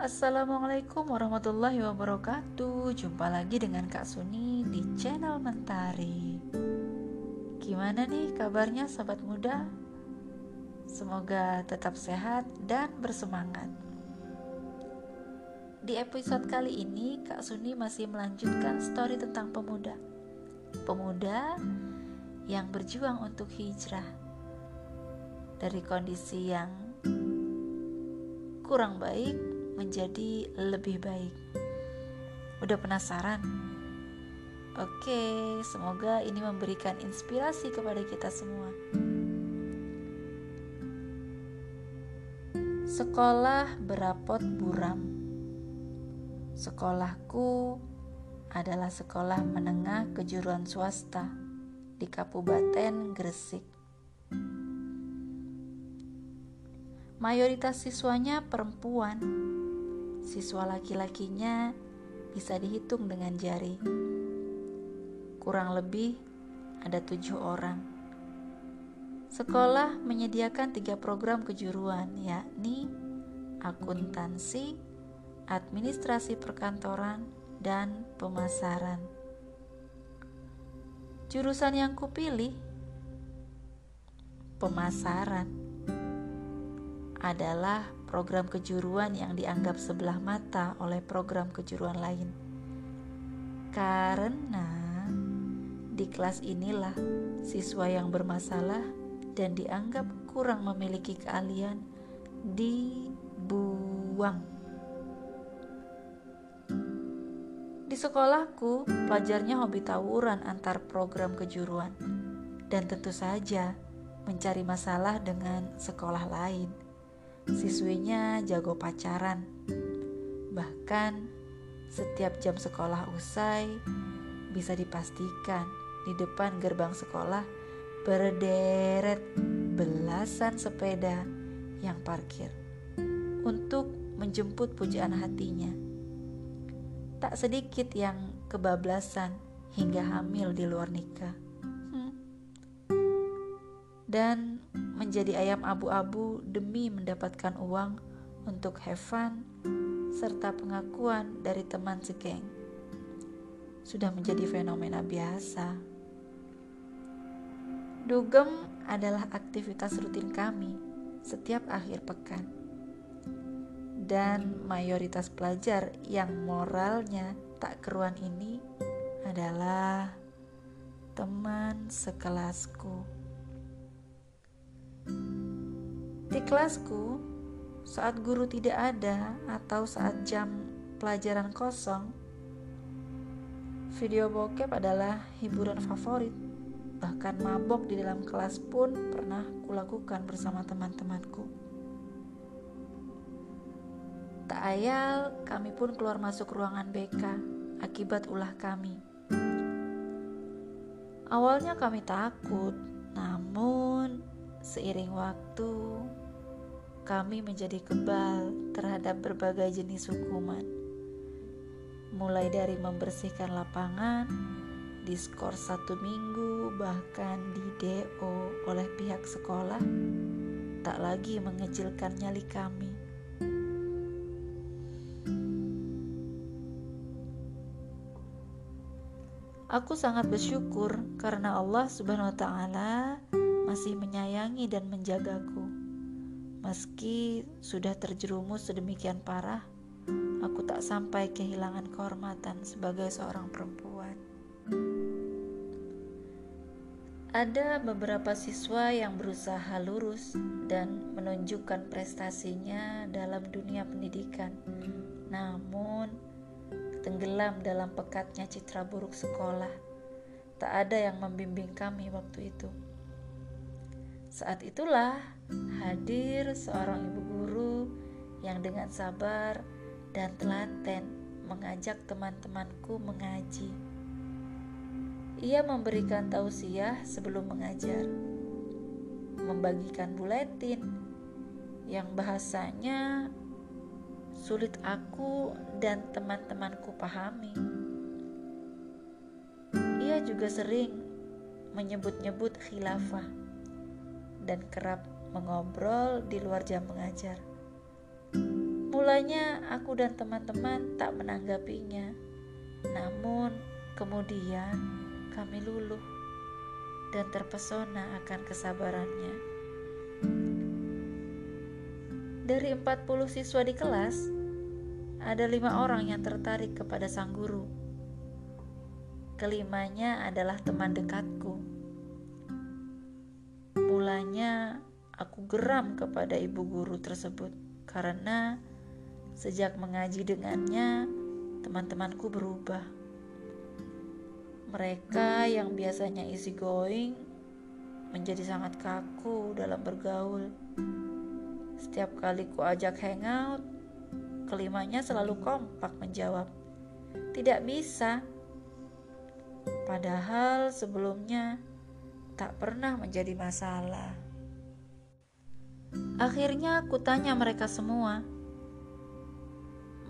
Assalamualaikum warahmatullahi wabarakatuh. Jumpa lagi dengan Kak Suni di channel Mentari. Gimana nih kabarnya sobat muda? Semoga tetap sehat dan bersemangat. Di episode kali ini Kak Suni masih melanjutkan story tentang pemuda. Pemuda yang berjuang untuk hijrah Dari kondisi yang kurang baik menjadi lebih baik. Udah penasaran? Oke, semoga ini memberikan inspirasi kepada kita semua. Sekolah berapot buram. Sekolahku adalah sekolah menengah kejuruan swasta di Kabupaten Gresik. Mayoritas siswanya perempuan Siswa laki-lakinya bisa dihitung dengan jari. Kurang lebih ada tujuh orang. Sekolah menyediakan tiga program kejuruan, yakni akuntansi, administrasi perkantoran, dan pemasaran. Jurusan yang kupilih pemasaran adalah program kejuruan yang dianggap sebelah mata oleh program kejuruan lain. Karena di kelas inilah siswa yang bermasalah dan dianggap kurang memiliki keahlian dibuang. Di sekolahku, pelajarnya hobi tawuran antar program kejuruan dan tentu saja mencari masalah dengan sekolah lain. Siswinya jago pacaran. Bahkan setiap jam sekolah usai bisa dipastikan di depan gerbang sekolah berderet belasan sepeda yang parkir untuk menjemput pujaan hatinya. Tak sedikit yang kebablasan hingga hamil di luar nikah. Hmm. Dan menjadi ayam abu-abu demi mendapatkan uang untuk have fun serta pengakuan dari teman segeng. Sudah menjadi fenomena biasa. Dugem adalah aktivitas rutin kami setiap akhir pekan. Dan mayoritas pelajar yang moralnya tak keruan ini adalah teman sekelasku. Di kelasku, saat guru tidak ada atau saat jam pelajaran kosong, video bokep adalah hiburan favorit. Bahkan mabok di dalam kelas pun pernah kulakukan bersama teman-temanku. Tak ayal, kami pun keluar masuk ruangan BK akibat ulah kami. Awalnya kami takut, namun seiring waktu kami menjadi kebal terhadap berbagai jenis hukuman. Mulai dari membersihkan lapangan, diskor satu minggu, bahkan di DO oleh pihak sekolah, tak lagi mengecilkan nyali kami. Aku sangat bersyukur karena Allah Subhanahu wa Ta'ala masih menyayangi dan menjagaku. Meski sudah terjerumus sedemikian parah, aku tak sampai kehilangan kehormatan sebagai seorang perempuan. Ada beberapa siswa yang berusaha lurus dan menunjukkan prestasinya dalam dunia pendidikan, namun tenggelam dalam pekatnya citra buruk sekolah. Tak ada yang membimbing kami waktu itu. Saat itulah hadir seorang ibu guru yang dengan sabar dan telaten mengajak teman-temanku mengaji. Ia memberikan tausiah sebelum mengajar, membagikan buletin yang bahasanya sulit aku dan teman-temanku pahami. Ia juga sering menyebut-nyebut khilafah dan kerap mengobrol di luar jam mengajar. Mulanya aku dan teman-teman tak menanggapinya. Namun kemudian kami luluh dan terpesona akan kesabarannya. Dari 40 siswa di kelas, ada lima orang yang tertarik kepada sang guru. Kelimanya adalah teman dekatku. Aku geram kepada ibu guru tersebut karena sejak mengaji dengannya, teman-temanku berubah. Mereka yang biasanya easy going menjadi sangat kaku dalam bergaul. Setiap kali ku ajak hangout, kelimanya selalu kompak menjawab, "Tidak bisa." Padahal sebelumnya tak pernah menjadi masalah. Akhirnya aku tanya mereka semua,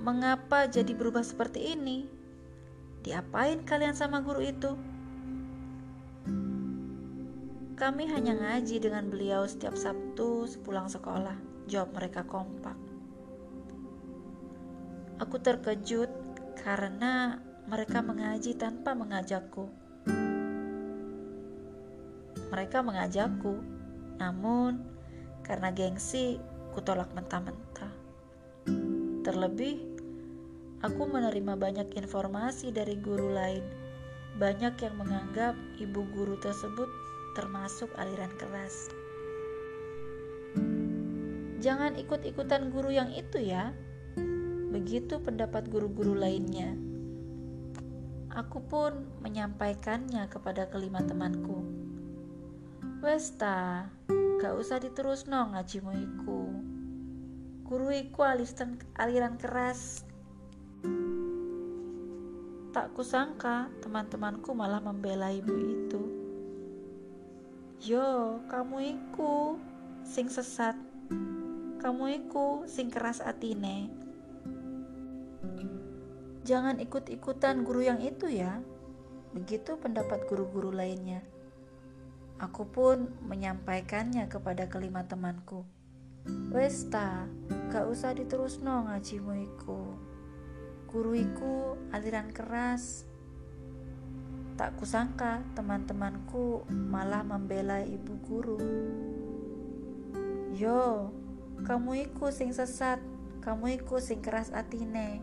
"Mengapa jadi berubah seperti ini? Diapain kalian sama guru itu?" Kami hanya ngaji dengan beliau setiap Sabtu sepulang sekolah, jawab mereka kompak. Aku terkejut karena mereka mengaji tanpa mengajakku. Mereka mengajakku, namun karena gengsi kutolak mentah-mentah. Terlebih, aku menerima banyak informasi dari guru lain. Banyak yang menganggap ibu guru tersebut termasuk aliran keras. Jangan ikut-ikutan guru yang itu ya. Begitu pendapat guru-guru lainnya. Aku pun menyampaikannya kepada kelima temanku. Westa, gak usah diterus no ngajimu iku. Guru iku aliran keras. Tak kusangka teman-temanku malah membela ibu itu. Yo, kamu iku sing sesat. Kamu iku sing keras atine. Jangan ikut-ikutan guru yang itu ya. Begitu pendapat guru-guru lainnya. Aku pun menyampaikannya kepada kelima temanku. Westa, gak usah diterus no ngajimu iku. Guru iku aliran keras. Tak kusangka teman-temanku malah membela ibu guru. Yo, kamu iku sing sesat, kamu iku sing keras atine.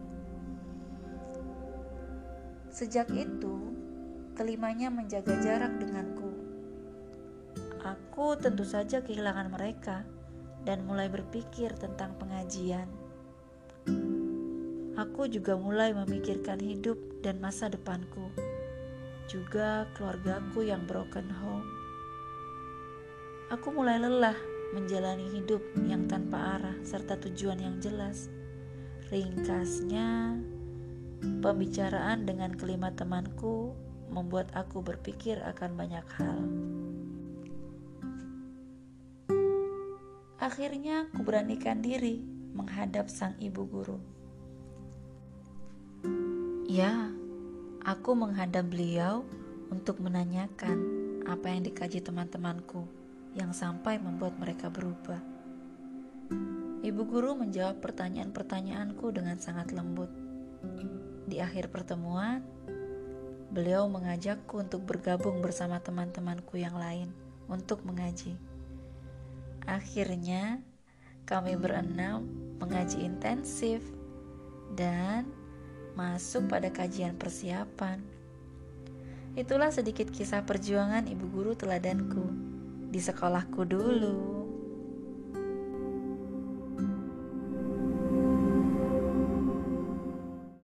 Sejak itu, kelimanya menjaga jarak denganku. Aku tentu saja kehilangan mereka dan mulai berpikir tentang pengajian. Aku juga mulai memikirkan hidup dan masa depanku, juga keluargaku yang broken home. Aku mulai lelah menjalani hidup yang tanpa arah serta tujuan yang jelas. Ringkasnya, Pembicaraan dengan kelima temanku membuat aku berpikir akan banyak hal. Akhirnya, ku beranikan diri menghadap sang ibu guru. Ya, aku menghadap beliau untuk menanyakan apa yang dikaji teman-temanku yang sampai membuat mereka berubah. Ibu guru menjawab pertanyaan-pertanyaanku dengan sangat lembut. Di akhir pertemuan, beliau mengajakku untuk bergabung bersama teman-temanku yang lain untuk mengaji. Akhirnya, kami berenam mengaji intensif dan masuk pada kajian persiapan. Itulah sedikit kisah perjuangan ibu guru teladanku di sekolahku dulu.